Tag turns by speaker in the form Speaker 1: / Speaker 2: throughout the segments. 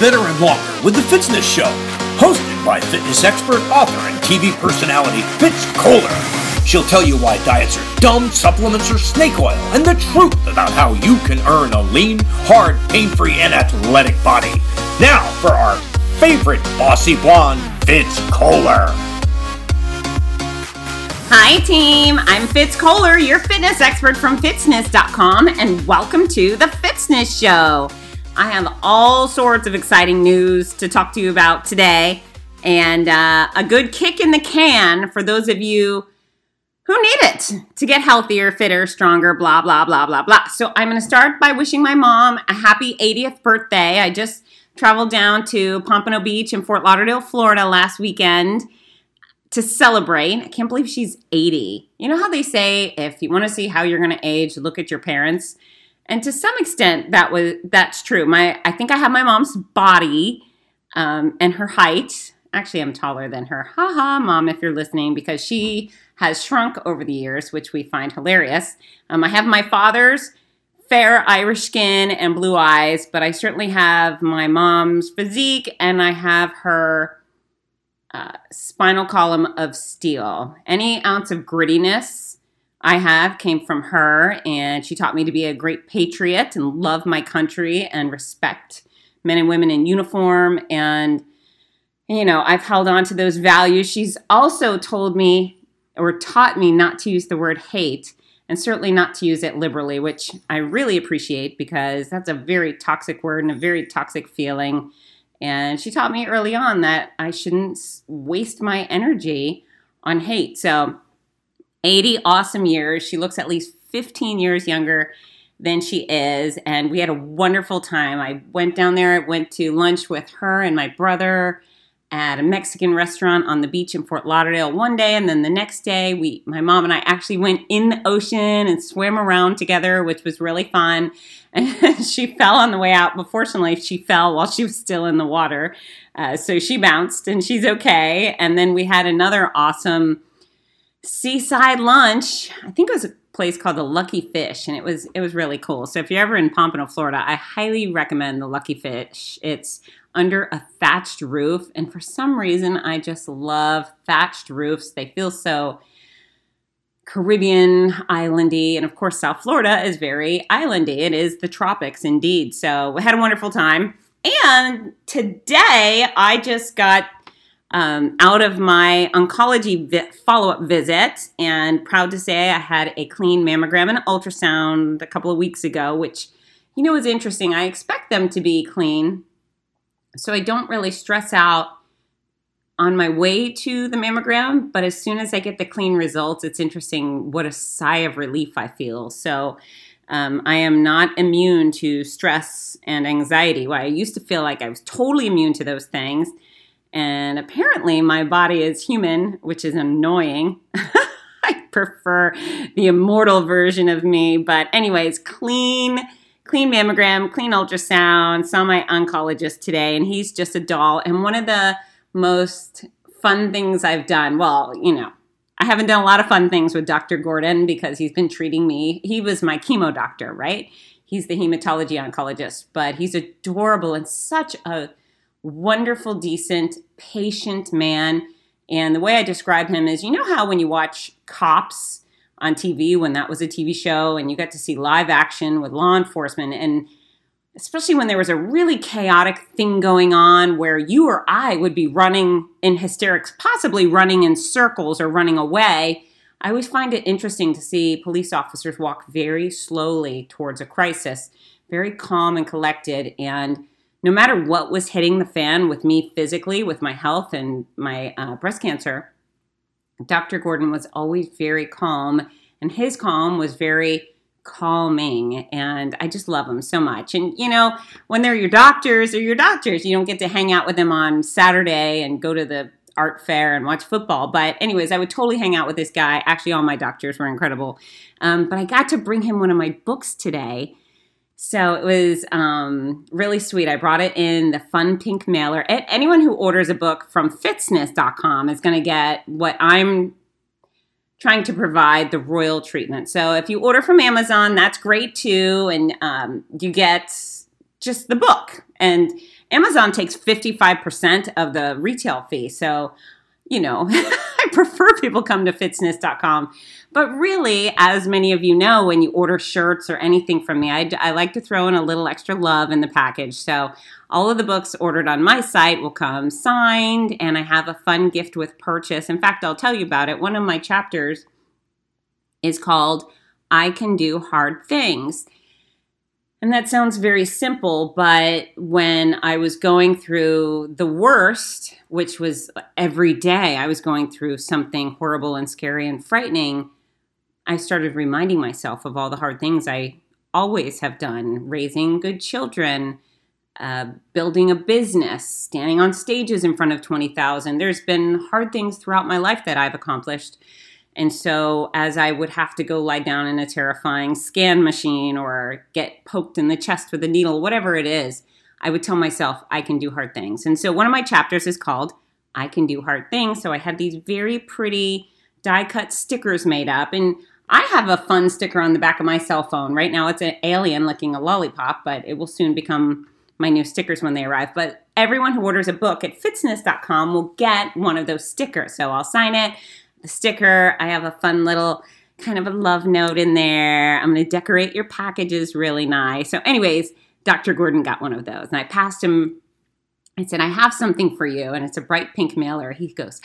Speaker 1: better, and longer with the Fitzness Show, hosted by fitness expert, author, and TV personality Fitz Koehler. She'll tell you why diets are dumb, supplements are snake oil, and the truth about how you can earn a lean, hard, pain-free, and athletic body. Now for our favorite bossy blonde, Fitz Koehler.
Speaker 2: Hi, team. I'm Fitz Koehler, your fitness expert from fitzness.com, and welcome to the Fitzness Show. I have all sorts of exciting news to talk to you about today, and uh, a good kick in the can for those of you who need it to get healthier, fitter, stronger, blah, blah, blah, blah, blah. So I'm going to start by wishing my mom a happy 80th birthday. I just traveled down to Pompano Beach in Fort Lauderdale, Florida last weekend to celebrate. I can't believe she's 80. You know how they say if you want to see how you're going to age, look at your parents. And to some extent, that was that's true. My I think I have my mom's body um, and her height. Actually, I'm taller than her. Ha ha, mom, if you're listening, because she has shrunk over the years, which we find hilarious. Um, I have my father's fair Irish skin and blue eyes, but I certainly have my mom's physique and I have her uh, spinal column of steel. Any ounce of grittiness I have came from her, and she taught me to be a great patriot and love my country and respect men and women in uniform. And, you know, I've held on to those values. She's also told me or taught me not to use the word hate and certainly not to use it liberally, which I really appreciate because that's a very toxic word and a very toxic feeling. And she taught me early on that I shouldn't waste my energy on hate. So, 80 awesome years. She looks at least 15 years younger than she is. And we had a wonderful time. I went down there, I went to lunch with her and my brother at a Mexican restaurant on the beach in Fort Lauderdale one day, and then the next day, we, my mom and I actually went in the ocean and swam around together, which was really fun. And she fell on the way out, but fortunately, she fell while she was still in the water, uh, so she bounced and she's okay. And then we had another awesome seaside lunch. I think it was a place called the Lucky Fish, and it was it was really cool. So if you're ever in Pompano, Florida, I highly recommend the Lucky Fish. It's under a thatched roof. And for some reason, I just love thatched roofs. They feel so Caribbean islandy. And of course, South Florida is very islandy. It is the tropics indeed. So we had a wonderful time. And today I just got um, out of my oncology vi- follow up visit and proud to say I had a clean mammogram and ultrasound a couple of weeks ago, which, you know, is interesting. I expect them to be clean so I don't really stress out on my way to the mammogram, but as soon as I get the clean results, it's interesting what a sigh of relief I feel. So um, I am not immune to stress and anxiety. Well, I used to feel like I was totally immune to those things. And apparently, my body is human, which is annoying. I prefer the immortal version of me. But, anyways, clean clean mammogram, clean ultrasound, saw my oncologist today, and he's just a doll. And one of the most fun things I've done, well, you know, I haven't done a lot of fun things with Dr. Gordon because he's been treating me. He was my chemo doctor, right? He's the hematology oncologist, but he's adorable and such a wonderful, decent, patient man. And the way I describe him is you know how when you watch cops, on TV when that was a TV show and you got to see live action with law enforcement and especially when there was a really chaotic thing going on where you or I would be running in hysterics, possibly running in circles or running away. I always find it interesting to see police officers walk very slowly towards a crisis, very calm and collected. And no matter what was hitting the fan with me physically, with my health and my uh, breast cancer, Dr. Gordon was always very calm, and his calm was very calming. And I just love him so much. And, you know, when they're your doctors, they're your doctors. You don't get to hang out with them on Saturday and go to the art fair and watch football. But, anyways, I would totally hang out with this guy. Actually, all my doctors were incredible. Um, but I got to bring him one of my books today. So it was um, really sweet. I brought it in the fun pink mailer. Anyone who orders a book from fitzness.com is going to get what I'm trying to provide the royal treatment. So if you order from Amazon, that's great too. And um, you get just the book. And Amazon takes 55% of the retail fee. So, you know, I prefer people come to fitzness.com. But really, as many of you know, when you order shirts or anything from me, I, I like to throw in a little extra love in the package. So, all of the books ordered on my site will come signed, and I have a fun gift with purchase. In fact, I'll tell you about it. One of my chapters is called I Can Do Hard Things. And that sounds very simple, but when I was going through the worst, which was every day, I was going through something horrible and scary and frightening. I started reminding myself of all the hard things I always have done raising good children, uh, building a business, standing on stages in front of 20,000. There's been hard things throughout my life that I've accomplished. And so, as I would have to go lie down in a terrifying scan machine or get poked in the chest with a needle, whatever it is, I would tell myself, I can do hard things. And so, one of my chapters is called I Can Do Hard Things. So, I had these very pretty die cut stickers made up. And I have a fun sticker on the back of my cell phone. Right now, it's an alien licking a lollipop, but it will soon become my new stickers when they arrive. But everyone who orders a book at fitzness.com will get one of those stickers. So I'll sign it the sticker. I have a fun little kind of a love note in there. I'm going to decorate your packages really nice. So, anyways, Dr. Gordon got one of those, and I passed him. I said, I have something for you, and it's a bright pink mailer. He goes,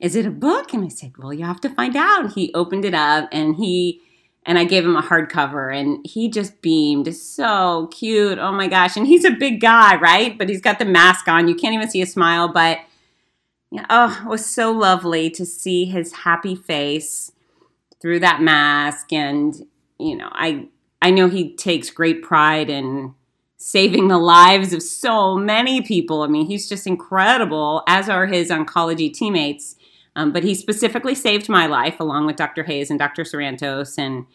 Speaker 2: Is it a book? And I said, Well, you have to find out. He opened it up, and he and I gave him a hardcover, and he just beamed. So cute. Oh my gosh. And he's a big guy, right? But he's got the mask on. You can't even see a smile, but oh, it was so lovely to see his happy face through that mask. And, you know, I I know he takes great pride in saving the lives of so many people. I mean, he's just incredible, as are his oncology teammates. Um, but he specifically saved my life along with Dr. Hayes and Dr. Sarantos. And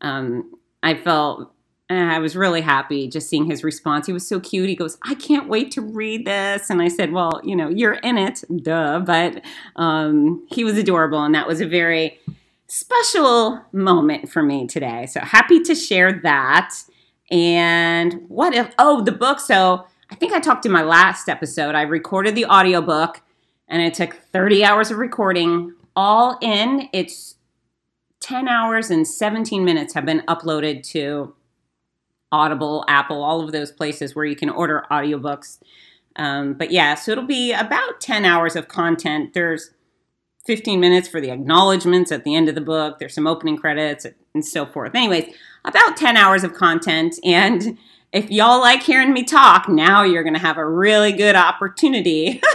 Speaker 2: um, I felt and I was really happy just seeing his response. He was so cute. He goes, I can't wait to read this. And I said, Well, you know, you're in it, duh. But um, he was adorable. And that was a very special moment for me today. So happy to share that. And what if, oh, the book. So I think I talked in my last episode. I recorded the audiobook and it took 30 hours of recording. All in, it's 10 hours and 17 minutes have been uploaded to Audible, Apple, all of those places where you can order audiobooks. Um, but yeah, so it'll be about 10 hours of content. There's 15 minutes for the acknowledgments at the end of the book, there's some opening credits and so forth. Anyways, about 10 hours of content. And if y'all like hearing me talk, now you're going to have a really good opportunity.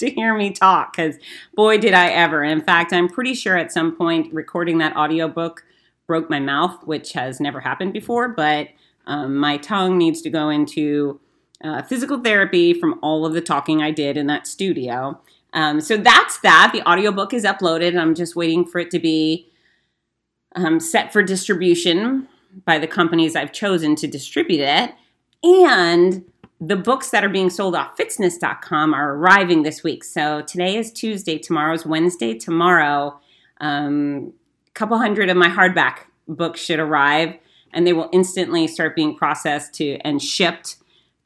Speaker 2: to hear me talk because boy did i ever in fact i'm pretty sure at some point recording that audiobook broke my mouth which has never happened before but um, my tongue needs to go into uh, physical therapy from all of the talking I did in that studio. Um, so that's that. The audiobook is uploaded. I'm just waiting for it to be um, set for distribution by the companies I've chosen to distribute it. And the books that are being sold off fitzness.com are arriving this week. So today is Tuesday, tomorrow's Wednesday. Tomorrow, um, a couple hundred of my hardback books should arrive and they will instantly start being processed to and shipped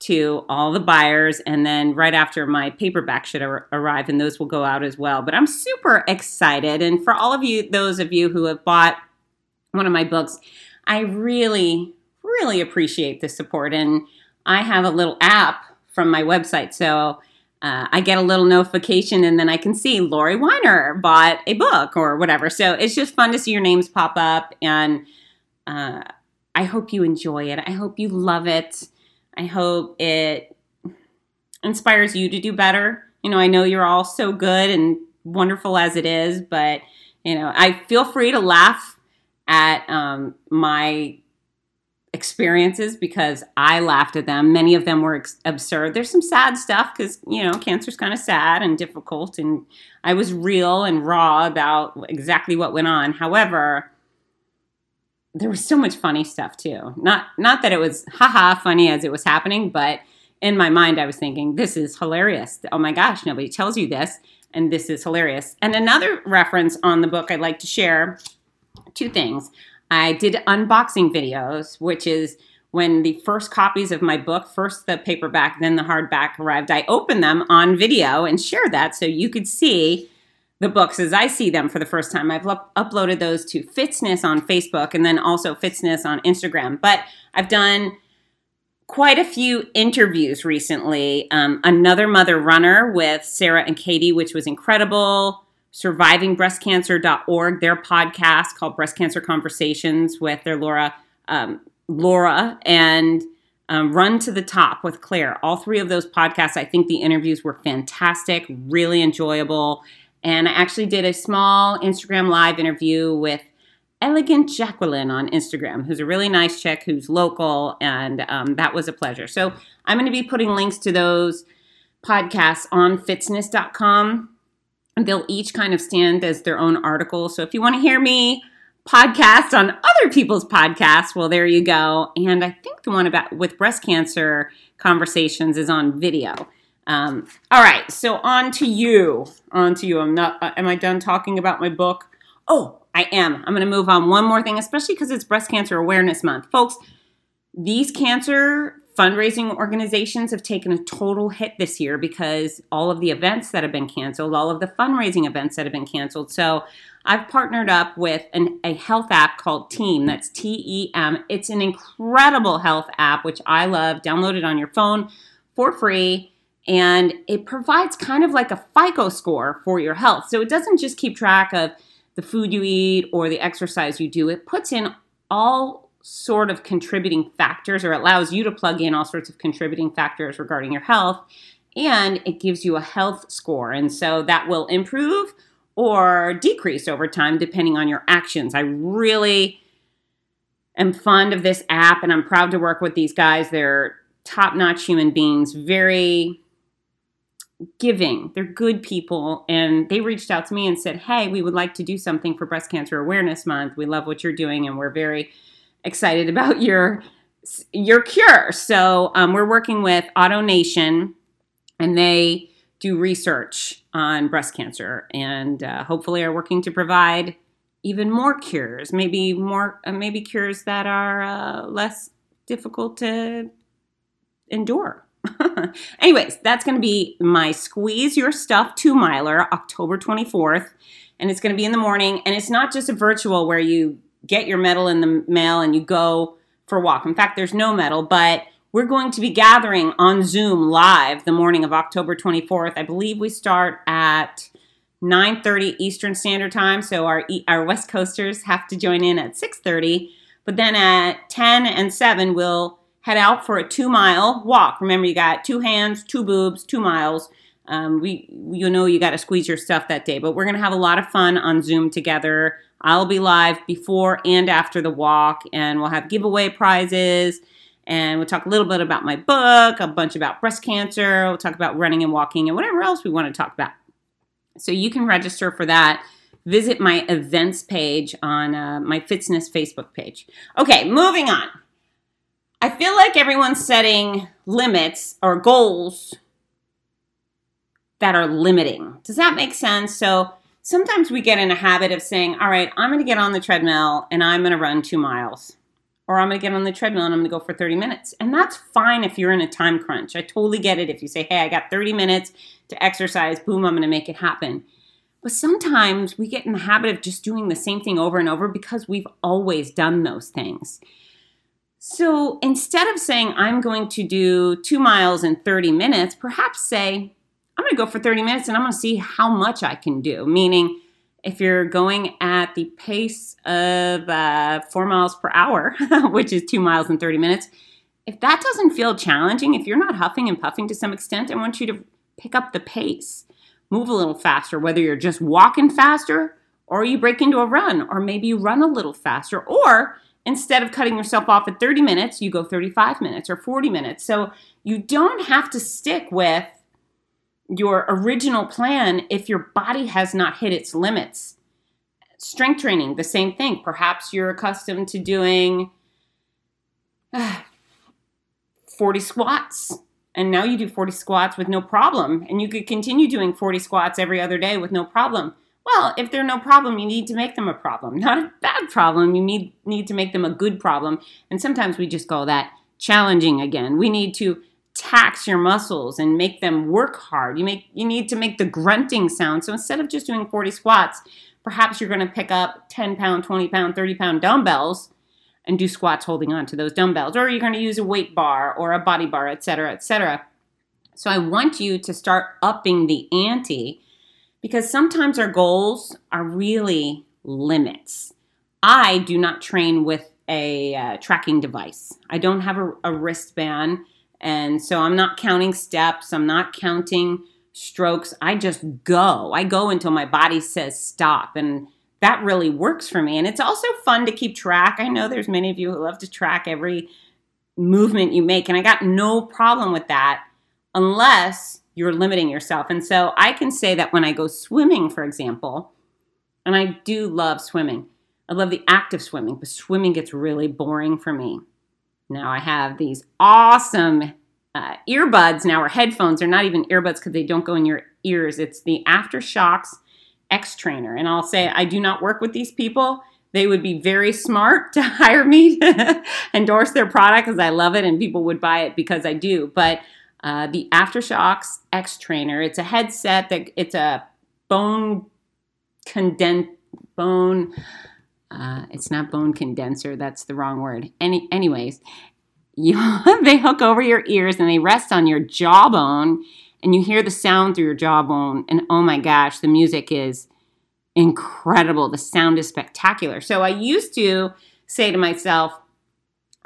Speaker 2: to all the buyers and then right after my paperback should ar- arrive and those will go out as well but i'm super excited and for all of you those of you who have bought one of my books i really really appreciate the support and i have a little app from my website so uh, I get a little notification and then I can see Lori Weiner bought a book or whatever. So it's just fun to see your names pop up and uh, I hope you enjoy it. I hope you love it. I hope it inspires you to do better. You know, I know you're all so good and wonderful as it is, but you know, I feel free to laugh at um, my experiences because I laughed at them. Many of them were ex- absurd. There's some sad stuff because, you know, cancer's kind of sad and difficult. And I was real and raw about exactly what went on. However, there was so much funny stuff too. Not not that it was haha funny as it was happening, but in my mind I was thinking this is hilarious. Oh my gosh, nobody tells you this and this is hilarious. And another reference on the book I'd like to share two things. I did unboxing videos, which is when the first copies of my book, first the paperback, then the hardback arrived, I opened them on video and shared that so you could see the books as I see them for the first time. I've lo- uploaded those to Fitzness on Facebook and then also Fitzness on Instagram. But I've done quite a few interviews recently. Um, Another Mother Runner with Sarah and Katie, which was incredible. SurvivingBreastCancer.org, their podcast called Breast Cancer Conversations with their Laura, um, Laura and um, Run to the Top with Claire. All three of those podcasts, I think the interviews were fantastic, really enjoyable. And I actually did a small Instagram live interview with Elegant Jacqueline on Instagram, who's a really nice chick who's local, and um, that was a pleasure. So I'm going to be putting links to those podcasts on fitzness.com. They'll each kind of stand as their own article. So if you want to hear me podcast on other people's podcasts, well, there you go. And I think the one about with breast cancer conversations is on video. Um, all right, so on to you. On to you. I'm not. Uh, am I done talking about my book? Oh, I am. I'm going to move on one more thing, especially because it's Breast Cancer Awareness Month. Folks, these cancer fundraising organizations have taken a total hit this year because all of the events that have been canceled, all of the fundraising events that have been canceled. So I've partnered up with an, a health app called Team. That's T E M. It's an incredible health app, which I love. Download it on your phone for free. And it provides kind of like a FICO score for your health. So it doesn't just keep track of the food you eat or the exercise you do, it puts in all sort of contributing factors or allows you to plug in all sorts of contributing factors regarding your health and it gives you a health score. And so that will improve or decrease over time depending on your actions. I really am fond of this app and I'm proud to work with these guys. They're top notch human beings, very giving. They're good people. And they reached out to me and said, Hey, we would like to do something for Breast Cancer Awareness Month. We love what you're doing and we're very excited about your your cure. So um, we're working with AutoNation and they do research on breast cancer and uh, hopefully are working to provide even more cures, maybe more, uh, maybe cures that are uh, less difficult to endure. Anyways, that's going to be my Squeeze Your Stuff two miler, October 24th. And it's going to be in the morning. And it's not just a virtual where you get your medal in the mail and you go for a walk. In fact, there's no medal, but we're going to be gathering on Zoom live the morning of October 24th. I believe we start at 9:30 Eastern Standard Time, so our our West Coasters have to join in at 6:30. But then at 10 and 7 we'll head out for a two mile walk. Remember, you got two hands, two boobs, two miles. Um, we, you know, you got to squeeze your stuff that day, but we're going to have a lot of fun on Zoom together. I'll be live before and after the walk, and we'll have giveaway prizes. And we'll talk a little bit about my book, a bunch about breast cancer. We'll talk about running and walking and whatever else we want to talk about. So you can register for that. Visit my events page on uh, my Fitzness Facebook page. Okay, moving on. I feel like everyone's setting limits or goals that are limiting. Does that make sense? So sometimes we get in a habit of saying, all right, I'm going to get on the treadmill and I'm going to run two miles. Or I'm going to get on the treadmill and I'm going to go for 30 minutes. And that's fine if you're in a time crunch. I totally get it if you say, hey, I got 30 minutes to exercise, boom, I'm going to make it happen. But sometimes we get in the habit of just doing the same thing over and over because we've always done those things. So instead of saying, I'm going to do two miles in 30 minutes, perhaps say, I'm going to go for 30 minutes and I'm going to see how much I can do. Meaning, if you're going at the pace of uh, four miles per hour, which is two miles in 30 minutes, if that doesn't feel challenging, if you're not huffing and puffing to some extent, I want you to pick up the pace, move a little faster, whether you're just walking faster or you break into a run, or maybe you run a little faster, or instead of cutting yourself off at 30 minutes, you go 35 minutes or 40 minutes. So you don't have to stick with your original plan if your body has not hit its limits. Strength training, the same thing. Perhaps you're accustomed to doing uh, 40 squats, and now you do 40 squats with no problem, and you could continue doing 40 squats every other day with no problem. Well, if they're no problem, you need to make them a problem. Not a bad problem. You need, need to make them a good problem. And sometimes we just call that challenging again. We need to tax your muscles and make them work hard. You make you need to make the grunting sound. So instead of just doing 40 squats, perhaps you're going to pick up 10 pound, 20 pound, 30 pound dumbbells and do squats holding on to those dumbbells or you're going to use a weight bar or a body bar, etc., etc. So I want you to start upping the ante because sometimes our goals are really limits. I do not train with a uh, tracking device. I don't have a, a wristband and so I'm not counting steps, I'm not counting strokes. I just go. I go until my body says stop. And that really works for me. And it's also fun to keep track. I know there's many of you who love to track every movement you make. And I got no problem with that unless you're limiting yourself. And so I can say that when I go swimming, for example, and I do love swimming, I love the act of swimming, but swimming gets really boring for me. Now I have these awesome uh, earbuds now, or headphones. They're not even earbuds because they don't go in your ears. It's the AfterShokz X Trainer. And I'll say, I do not work with these people. They would be very smart to hire me to endorse their product because I love it and people would buy it because I do. But uh, the AfterShokz X Trainer, it's a headset that it's a bone condensed bone uh, it's not bone condenser. That's the wrong word. Any, anyways, you they hook over your ears and they rest on your jawbone, and you hear the sound through your jawbone. And oh my gosh, the music is incredible. The sound is spectacular. So I used to say to myself,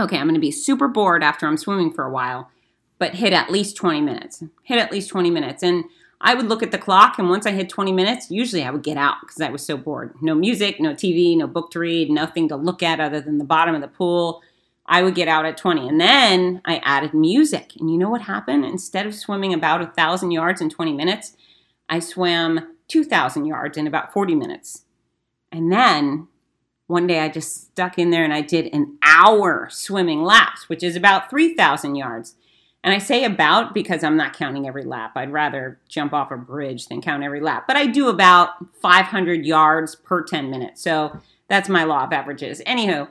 Speaker 2: okay, I'm going to be super bored after I'm swimming for a while, but hit at least 20 minutes. Hit at least 20 minutes. And I would look at the clock, and once I hit 20 minutes, usually I would get out because I was so bored. No music, no TV, no book to read, nothing to look at other than the bottom of the pool. I would get out at 20. And then I added music. And you know what happened? Instead of swimming about 1,000 yards in 20 minutes, I swam 2,000 yards in about 40 minutes. And then one day I just stuck in there and I did an hour swimming laps, which is about 3,000 yards. And I say about because I'm not counting every lap. I'd rather jump off a bridge than count every lap. But I do about 500 yards per 10 minutes. So that's my law of averages. Anywho,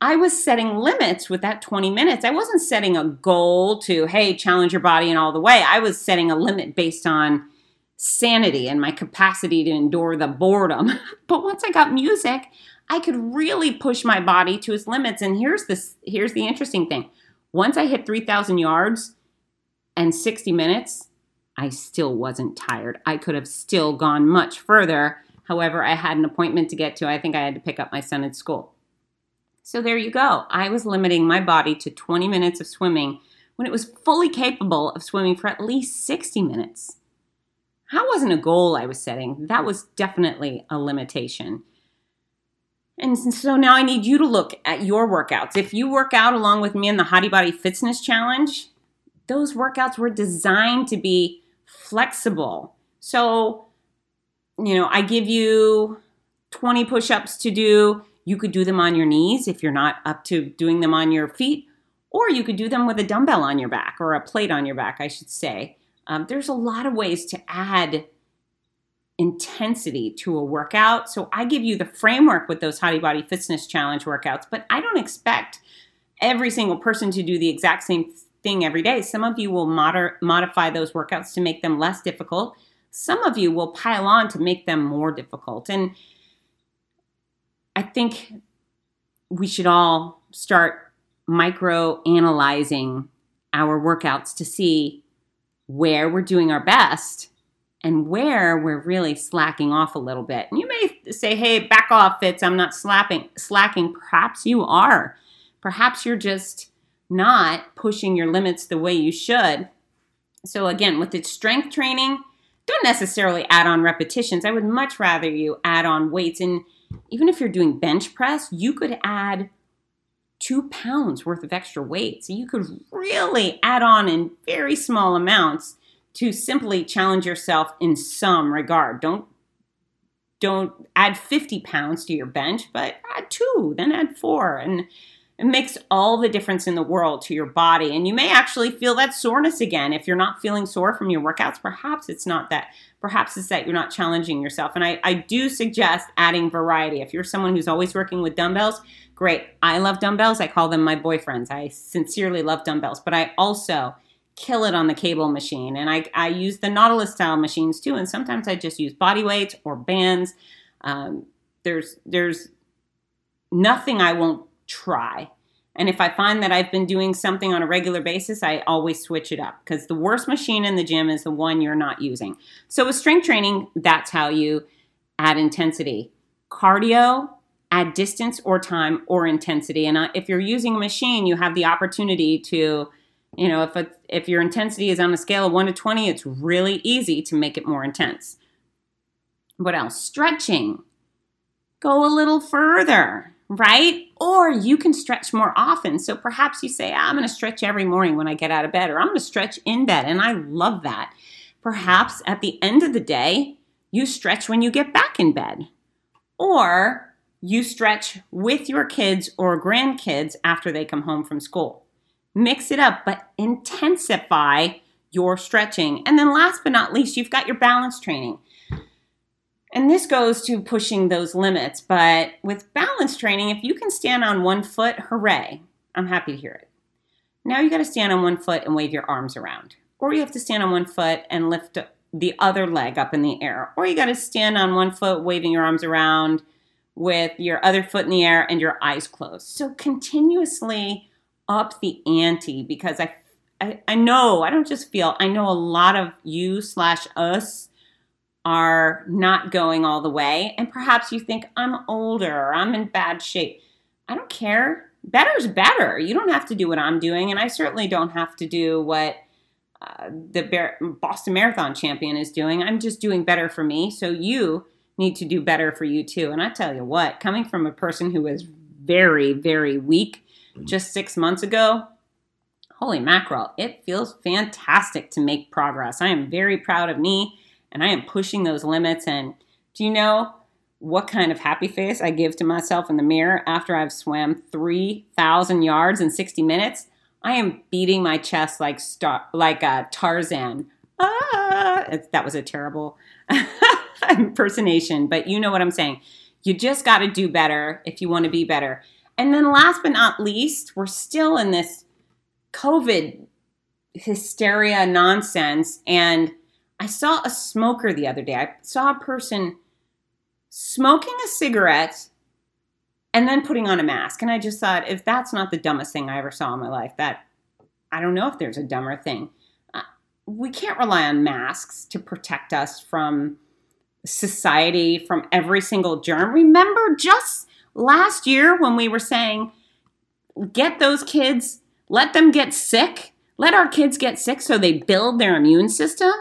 Speaker 2: I was setting limits with that 20 minutes. I wasn't setting a goal to, hey, challenge your body and all the way. I was setting a limit based on sanity and my capacity to endure the boredom. but once I got music, I could really push my body to its limits. And here's this here's the interesting thing. Once I hit 3,000 yards and 60 minutes, I still wasn't tired. I could have still gone much further. However, I had an appointment to get to. I think I had to pick up my son at school. So there you go. I was limiting my body to 20 minutes of swimming when it was fully capable of swimming for at least 60 minutes. That wasn't a goal I was setting, that was definitely a limitation. And so now I need you to look at your workouts. If you work out along with me in the Hottie Body Fitzness Challenge, those workouts were designed to be flexible. So, you know, I give you 20 push ups to do. You could do them on your knees if you're not up to doing them on your feet, or you could do them with a dumbbell on your back or a plate on your back, I should say. Um, there's a lot of ways to add intensity to a workout. So I give you the framework with those Hottie Body Fitzness Challenge workouts, but I don't expect every single person to do the exact same thing every day. Some of you will moder- modify those workouts to make them less difficult. Some of you will pile on to make them more difficult. And I think we should all start micro analyzing our workouts to see where we're doing our best and where we're really slacking off a little bit. And you may say, hey, back off, Fitz, I'm not slapping, slacking. Perhaps you are. Perhaps you're just not pushing your limits the way you should. So, again, with its strength training, don't necessarily add on repetitions. I would much rather you add on weights. And even if you're doing bench press, you could add two pounds worth of extra weight. So you could really add on in very small amounts to simply challenge yourself in some regard. Don't don't add 50 pounds to your bench, but add two, then add four. And It makes all the difference in the world to your body. And you may actually feel that soreness again. If you're not feeling sore from your workouts, perhaps it's not that. Perhaps it's that you're not challenging yourself. And I, I do suggest adding variety. If you're someone who's always working with dumbbells, great. I love dumbbells. I call them my boyfriends. I sincerely love dumbbells. But I also kill it on the cable machine. And I, I use the Nautilus style machines too. And sometimes I just use body weights or bands. Um, there's there's nothing I won't try. And if I find that I've been doing something on a regular basis, I always switch it up because the worst machine in the gym is the one you're not using. So with strength training, that's how you add intensity. Cardio, add distance or time or intensity. And uh, if you're using a machine, you have the opportunity to, you know, if a, if your intensity is on a scale of 1 to 20, it's really easy to make it more intense. What else? Stretching. Go a little further right? Or you can stretch more often. So perhaps you say, I'm going to stretch every morning when I get out of bed, or I'm going to stretch in bed. And I love that. Perhaps at the end of the day, you stretch when you get back in bed. Or you stretch with your kids or grandkids after they come home from school. Mix it up, but intensify your stretching. And then last but not least, you've got your balance training. And this goes to pushing those limits. But with balance training, if you can stand on one foot, hooray, I'm happy to hear it. Now you got to stand on one foot and wave your arms around. Or you have to stand on one foot and lift the other leg up in the air. Or you got to stand on one foot waving your arms around with your other foot in the air and your eyes closed. So continuously up the ante because I, I, I know, I don't just feel, I know a lot of you slash us are not going all the way. And perhaps you think, I'm older or I'm in bad shape. I don't care. Better's better. You don't have to do what I'm doing. And I certainly don't have to do what uh, the Boston Marathon champion is doing. I'm just doing better for me. So you need to do better for you too. And I tell you what, coming from a person who was very, very weak just six months ago, holy mackerel, it feels fantastic to make progress. I am very proud of me and I am pushing those limits. And do you know what kind of happy face I give to myself in the mirror after I've swam 3,000 yards in 60 minutes? I am beating my chest like star, like a Tarzan. Ah, that was a terrible impersonation, but you know what I'm saying. You just got to do better if you want to be better. And then last but not least, we're still in this COVID hysteria nonsense and I saw a smoker the other day. I saw a person smoking a cigarette and then putting on a mask. And I just thought, if that's not the dumbest thing I ever saw in my life, that I don't know if there's a dumber thing. Uh, we can't rely on masks to protect us from society, from every single germ. Remember just last year when we were saying, get those kids, let them get sick, let our kids get sick so they build their immune system?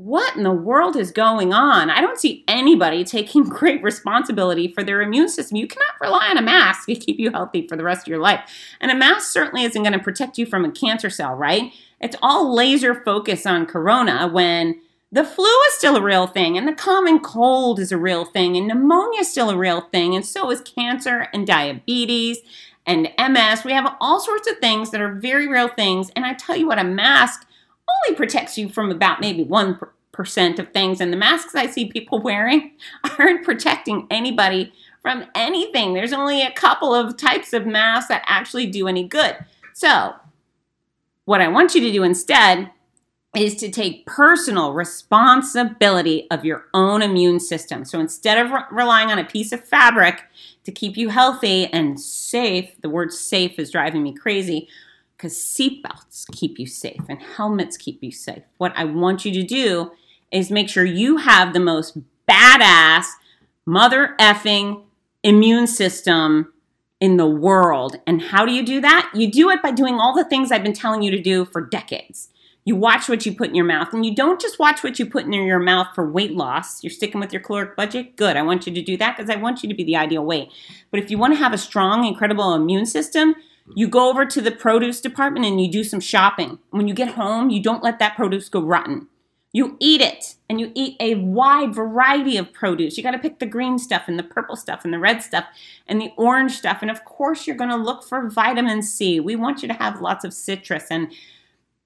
Speaker 2: what in the world is going on? I don't see anybody taking great responsibility for their immune system. You cannot rely on a mask to keep you healthy for the rest of your life. And a mask certainly isn't going to protect you from a cancer cell, right? It's all laser focus on corona when the flu is still a real thing, and the common cold is a real thing, and pneumonia is still a real thing, and so is cancer and diabetes and MS. We have all sorts of things that are very real things. And I tell you what, a mask only protects you from about maybe 1% of things. And the masks I see people wearing aren't protecting anybody from anything. There's only a couple of types of masks that actually do any good. So, what I want you to do instead is to take personal responsibility of your own immune system. So instead of re- relying on a piece of fabric to keep you healthy and safe, the word safe is driving me crazy because seatbelts keep you safe and helmets keep you safe. What I want you to do is make sure you have the most badass mother effing immune system in the world. And how do you do that? You do it by doing all the things I've been telling you to do for decades. You watch what you put in your mouth, and you don't just watch what you put in your mouth for weight loss. You're sticking with your caloric budget? Good. I want you to do that because I want you to be the ideal weight. But if you want to have a strong, incredible immune system, you go over to the produce department and you do some shopping. When you get home, you don't let that produce go rotten. You eat it and you eat a wide variety of produce. You got to pick the green stuff and the purple stuff and the red stuff and the orange stuff. And of course, you're going to look for vitamin C. We want you to have lots of citrus and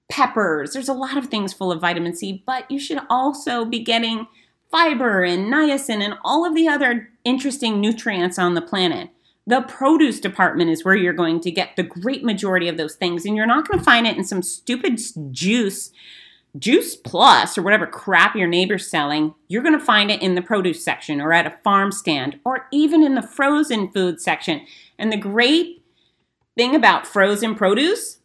Speaker 2: peppers. There's a lot of things full of vitamin C, but you should also be getting fiber and niacin and all of the other interesting nutrients on the planet. The produce department is where you're going to get the great majority of those things, and you're not going to find it in some stupid juice Juice Plus or whatever crap your neighbor's selling, you're going to find it in the produce section or at a farm stand or even in the frozen food section. And the great thing about frozen produce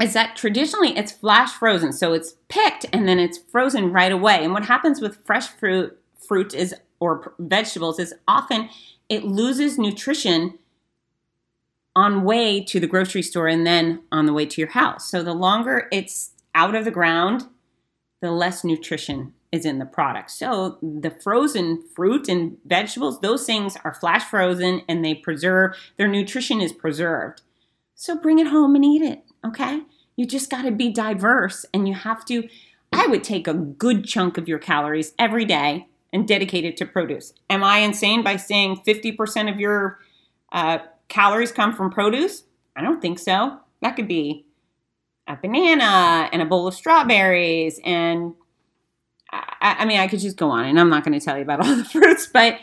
Speaker 2: is that traditionally it's flash frozen. So it's picked and then it's frozen right away. And what happens with fresh fruit fruit is or vegetables is often it loses nutrition on way to the grocery store and then on the way to your house. So the longer it's out of the ground, the less nutrition is in the product. So the frozen fruit and vegetables, those things are flash frozen and they preserve, their nutrition is preserved. So bring it home and eat it, okay? You just got to be diverse and you have to I would take a good chunk of your calories every day and dedicate it to produce. Am I insane by saying 50% of your uh, calories come from produce? I don't think so. That could be a banana and a bowl of strawberries and I, I mean I could just go on and I'm not going to tell you about all the fruits, but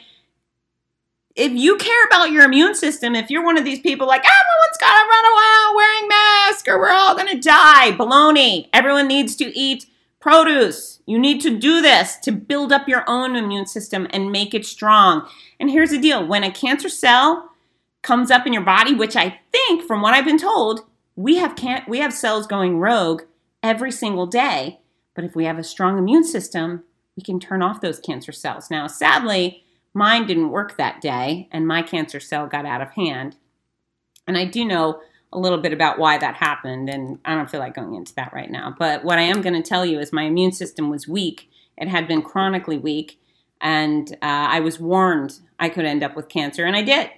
Speaker 2: if you care about your immune system, if you're one of these people like everyone's got to run around wearing masks or we're all going to die, baloney. Everyone needs to eat produce. You need to do this to build up your own immune system and make it strong. And here's the deal when a cancer cell comes up in your body, which I think, from what I've been told, we have can't we have cells going rogue every single day but if we have a strong immune system we can turn off those cancer cells now sadly mine didn't work that day and my cancer cell got out of hand and i do know a little bit about why that happened and i don't feel like going into that right now but what i am going to tell you is my immune system was weak it had been chronically weak and uh, i was warned i could end up with cancer and i did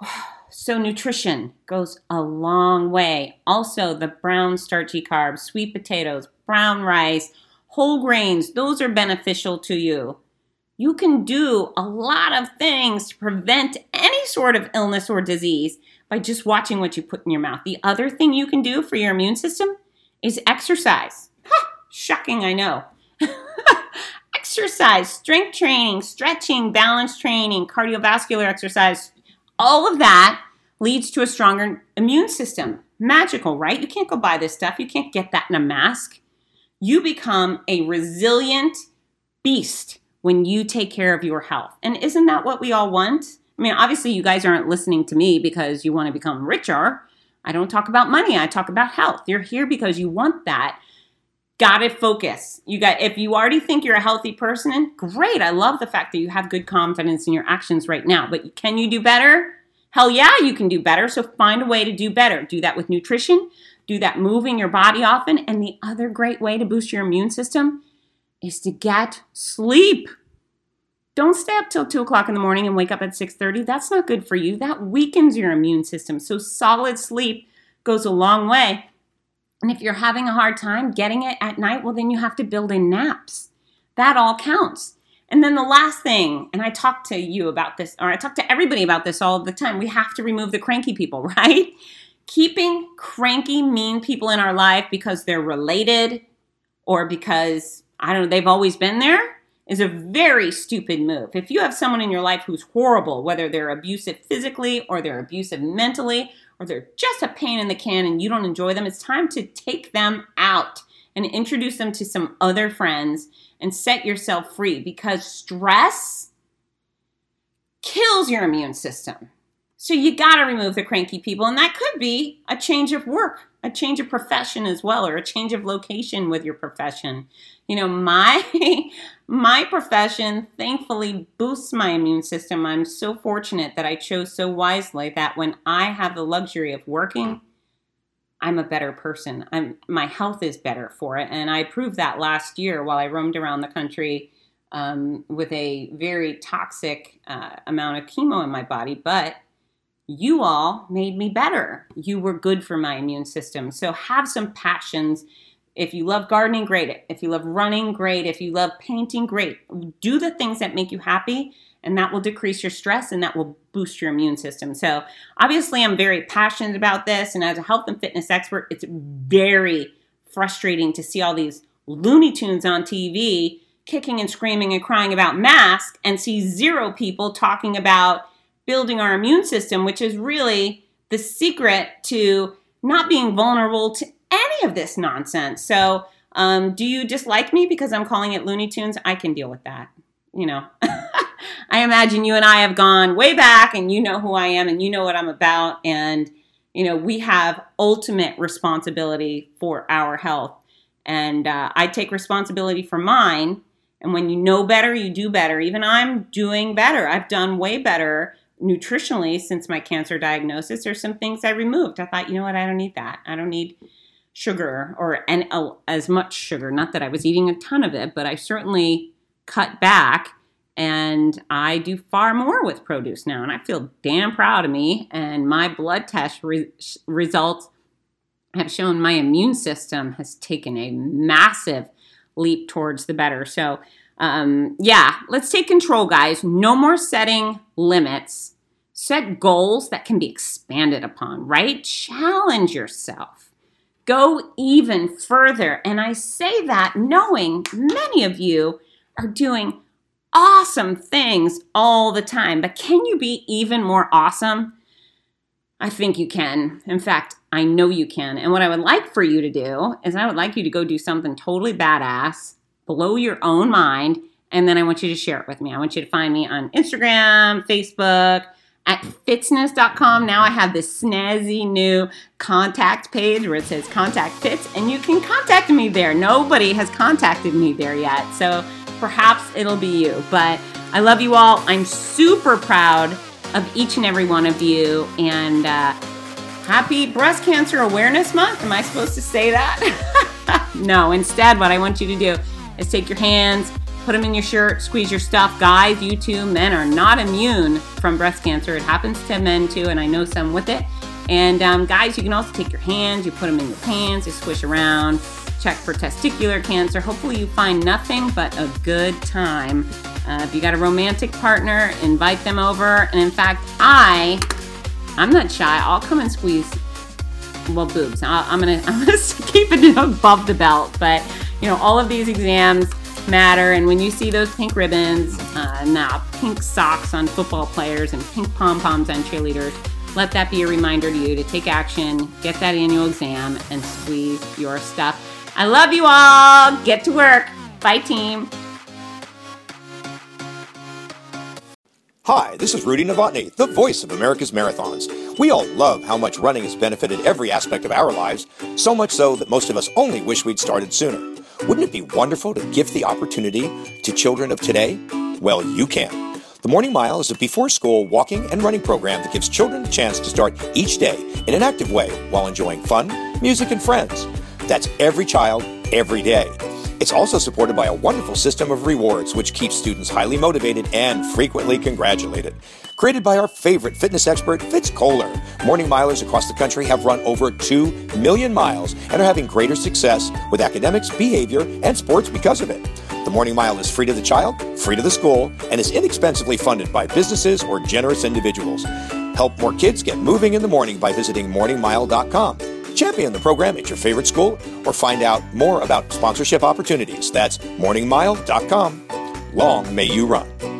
Speaker 2: So, nutrition goes a long way. Also, the brown starchy carbs, sweet potatoes, brown rice, whole grains, those are beneficial to you. You can do a lot of things to prevent any sort of illness or disease by just watching what you put in your mouth. The other thing you can do for your immune system is exercise. Huh, shocking, I know. exercise, strength training, stretching, balance training, cardiovascular exercise, all of that leads to a stronger immune system. Magical, right? You can't go buy this stuff. You can't get that in a mask. You become a resilient beast when you take care of your health. And isn't that what we all want? I mean, obviously, you guys aren't listening to me because you want to become richer. I don't talk about money, I talk about health. You're here because you want that. Got to focus. You got if you already think you're a healthy person, great. I love the fact that you have good confidence in your actions right now. But can you do better? Hell yeah, you can do better. So find a way to do better. Do that with nutrition, do that moving your body often. And the other great way to boost your immune system is to get sleep. Don't stay up till two o'clock in the morning and wake up at 6:30. That's not good for you. That weakens your immune system. So solid sleep goes a long way. And if you're having a hard time getting it at night, well, then you have to build in naps. That all counts. And then the last thing, and I talk to you about this, or I talk to everybody about this all the time, we have to remove the cranky people, right? Keeping cranky, mean people in our life because they're related or because, I don't know, they've always been there is a very stupid move. If you have someone in your life who's horrible, whether they're abusive physically or they're abusive mentally or they're just a pain in the can and you don't enjoy them, it's time to take them out and introduce them to some other friends and set yourself free because stress kills your immune system. So you got to remove the cranky people, and that could be a change of work, a change of profession as well, or a change of location with your profession. You know, my my profession thankfully boosts my immune system. I'm so fortunate that I chose so wisely that when I have the luxury of working I'm a better person. I'm my health is better for it, and I proved that last year while I roamed around the country um, with a very toxic uh, amount of chemo in my body. But you all made me better. You were good for my immune system. So have some passions. If you love gardening, great. If you love running, great. If you love painting, great. Do the things that make you happy, and that will decrease your stress and that will boost your immune system. So, obviously, I'm very passionate about this. And as a health and fitness expert, it's very frustrating to see all these Looney Tunes on TV kicking and screaming and crying about masks and see zero people talking about building our immune system, which is really the secret to not being vulnerable to any of this nonsense. So, um, do you dislike me because I'm calling it Looney Tunes? I can deal with that. You know, I imagine you and I have gone way back and you know who I am and you know what I'm about. And, you know, we have ultimate responsibility for our health. And uh, I take responsibility for mine. And when you know better, you do better. Even I'm doing better. I've done way better nutritionally since my cancer diagnosis. There's some things I removed. I thought, you know what, I don't need that. I don't need sugar or and as much sugar. Not that I was eating a ton of it, but I certainly cut back and I do far more with produce now and I feel damn proud of me and my blood test re- results have shown my immune system has taken a massive leap towards the better. So um, yeah, let's take control, guys. No more setting limits. Set goals that can be expanded upon, right? Challenge yourself. Go even further. And I say that knowing many of you are doing awesome things all the time. But can you be even more awesome? I think you can. In fact, I know you can. And what I would like for you to do is I would like you to go do something totally badass blow your own mind. And then I want you to share it with me. I want you to find me on Instagram, Facebook, at fitzness.com. Now I have this snazzy new contact page where it says contact Fitz, and you can contact me there. Nobody has contacted me there yet. So perhaps it'll be you. But I love you all. I'm super proud of each and every one of you. And uh, happy Breast Cancer Awareness Month. Am I supposed to say that? no, instead, what I want you to do is take your hands, put them in your shirt, squeeze your stuff. Guys, you too, men are not immune from breast cancer. It happens to men too, and I know some with it. And um, guys, you can also take your hands, you put them in your pants, you squish around, check for testicular cancer. Hopefully, you find nothing but a good time. Uh, if you got a romantic partner, invite them over. And in fact, I, I'm not shy. I'll come and squeeze. Well, boobs. i am gonna, I'm gonna keep it above the belt, but you know, all of these exams matter. And when you see those pink ribbons, uh, now pink socks on football players and pink pom poms on cheerleaders, let that be a reminder to you to take action, get that annual exam, and squeeze your stuff. I love you all. Get to work. Bye, team.
Speaker 1: Hi, this is Rudy Novotny, the voice of America's Marathons. We all love how much running has benefited every aspect of our lives, so much so that most of us only wish we'd started sooner. Wouldn't it be wonderful to give the opportunity to children of today? Well, you can. The Morning Mile is a before school walking and running program that gives children a chance to start each day in an active way while enjoying fun, music, and friends. That's every child, every day. It's also supported by a wonderful system of rewards, which keeps students highly motivated and frequently congratulated. Created by our favorite fitness expert, Fitz Koehler, morning milers across the country have run over 2 million miles and are having greater success with academics, behavior, and sports because of it. The Morning Mile is free to the child, free to the school, and is inexpensively funded by businesses or generous individuals. Help more kids get moving in the morning by visiting morningmile.com. Champion the program at your favorite school or find out more about sponsorship opportunities. That's morningmile.com. Long may you run.